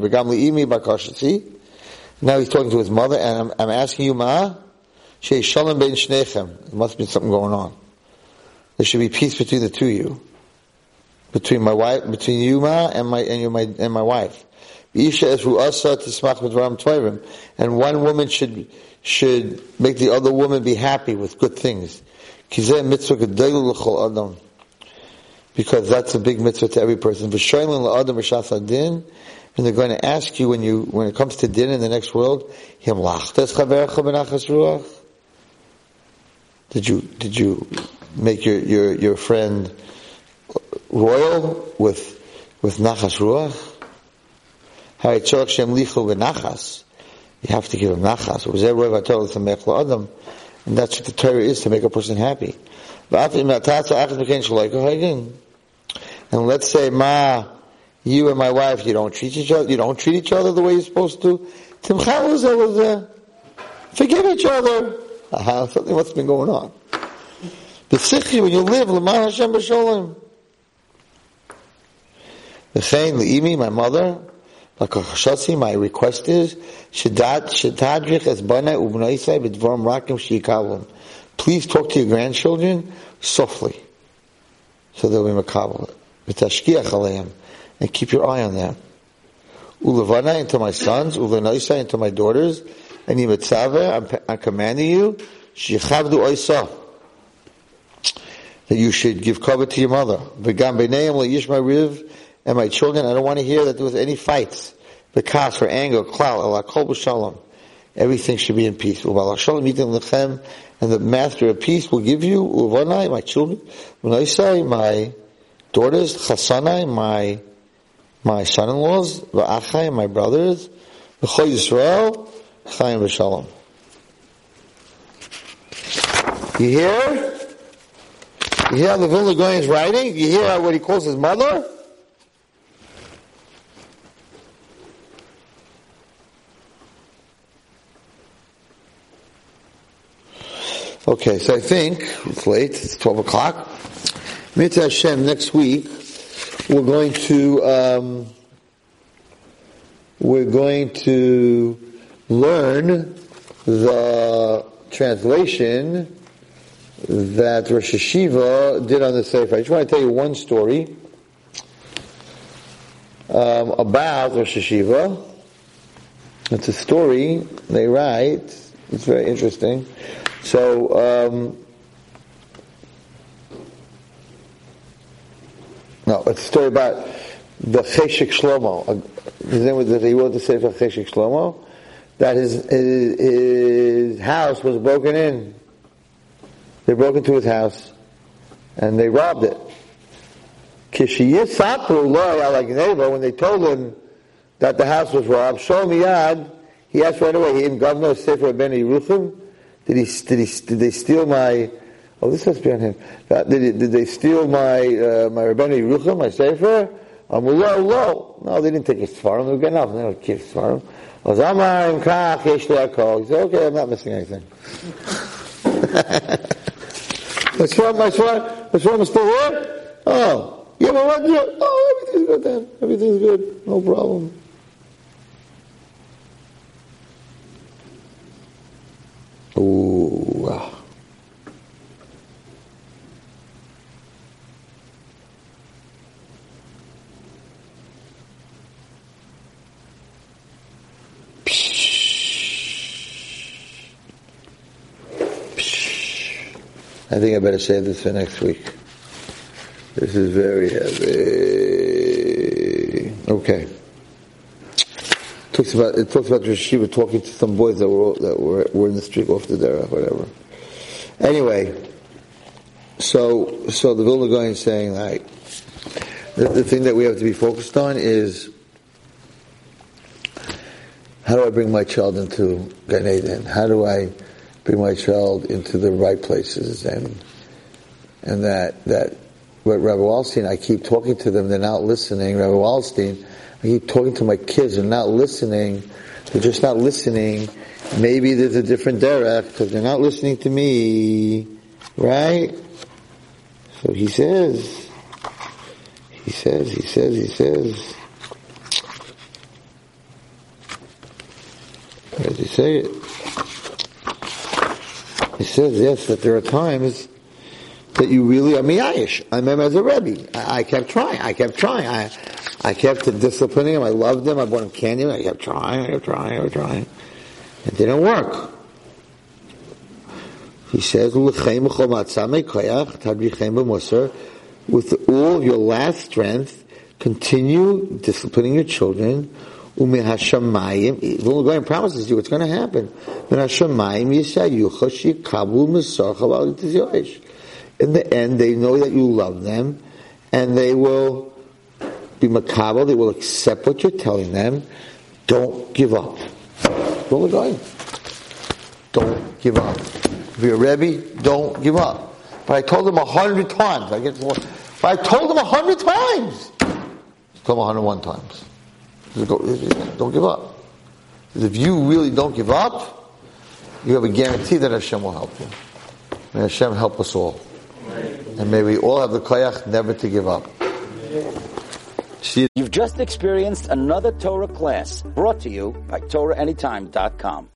Now he's talking to his mother, and I'm, I'm asking you, Ma, Shei Shalom ben Shnechem. There must be something going on. There should be peace between the two of you. Between my wife, between you, Ma, and my, and you, my, and my wife. And one woman should, should make the other woman be happy with good things. Because that's a big mitzvah to every person. And they're going to ask you when you, when it comes to din in the next world? Did you, did you make your, your, your friend royal with, with nachas ruach? You have to give him nachas. And that's what the Torah is, to make a person happy. And let's say, Ma, you and my wife, you don't treat each other, you don't treat each other the way you're supposed to. Forgive each other. Uh-huh, something have been going on. The sikhi, when you live, l'man Hashem b'sholem. V'chein l'imi, my mother, l'kachashatzi, my request is, shedat, shetadrich es bana ubnaisai b'dvorim rakim shiyikalim. Please talk to your grandchildren softly, so they'll be makabel. V'tashkiach aleim, and keep your eye on them. Ulavana into my sons, ulanaisa into my daughters, and yimetzave, I'm, I'm commanding you, shichavdu oisa, that you should give cover to your mother. V'gam b'neim le'yishma riv, and my children, I don't want to hear that there was any fights, bekas, or anger, klal, ala kol b'shalom. Everything should be in peace. U'bal shalom yitin lechem, and the master of peace will give you, uvanai, my children, my daughters, chasanai, my my son-in-laws, v'achai, my brothers, v'chol Yisrael, chayim v'shalom. You hear? You hear the Vilna is writing? You hear what he calls his mother? Okay, so I think it's late. It's twelve o'clock. Mitzvah Hashem next week we're going to um, we're going to learn the translation that Rosh Hashiva did on the Sefer. I just want to tell you one story um, about Rosh Hashiva. It's a story they write. It's very interesting. So. Um, No, it's a story about the Cheshik Shlomo. His name was that he wrote the Sefer Cheshik Shlomo. That his, his, his house was broken in. They broke into his house and they robbed it. When they told him that the house was robbed, Shomiyad, he asked right away, "Him governor Sefer Ben Yeruchim, did he did he did they steal my Oh, this must be on him. Did, did, they steal my uh, my Rabbeinu Yerucham, my Sefer? No, they didn't take his farm. They were getting off. They don't keep his farm. He said, okay, I'm not missing anything. (laughs) That's why, that's why, that's why I'm still here? Oh, yeah, but what? yeah. oh, everything's good then. Everything's good. No problem. Ooh. Ah. I think I better save this for next week. This is very heavy. Okay. Talks about it talks about talking to some boys that were that were, were in the street off the derech, whatever. Anyway, so so the Vilna Gaon is saying like the, the thing that we have to be focused on is how do I bring my child into Gan Eden? How do I bring my child into the right places and and that that what Rabbi Wallstein, I keep talking to them, they're not listening. Rabbi Wallstein, I keep talking to my kids, they're not listening. They're just not listening. Maybe there's a different derech because they're not listening to me, right? So he says, he says, he says, he says. Where does he say it? He says, yes, that there are times that you really are miyayish. I remember as a Rebbe. I, I kept trying. I kept trying. I, I kept disciplining him. I loved him. I bought him candy. I kept trying. I kept trying. I kept trying. It didn't work. He says, with all your last strength, continue disciplining your children. Umehashamayim, the Lord promises you it's going to happen. Umehashamayim yisayucha shikabu misarcha In the end, they know that you love them, and they will be makabel, they will accept what you're telling them. Don't give up. Don't. Don't give up. If you're a Rebbe, don't give up. But I told them a hundred times. I get more. But I told them a hundred times. Them a hundred one times. Don't give up. Because if you really don't give up, you have a guarantee that Hashem will help you. May Hashem help us all. And may we all have the koyach never to give up. You've just experienced another Torah class brought to you by TorahAnytime.com.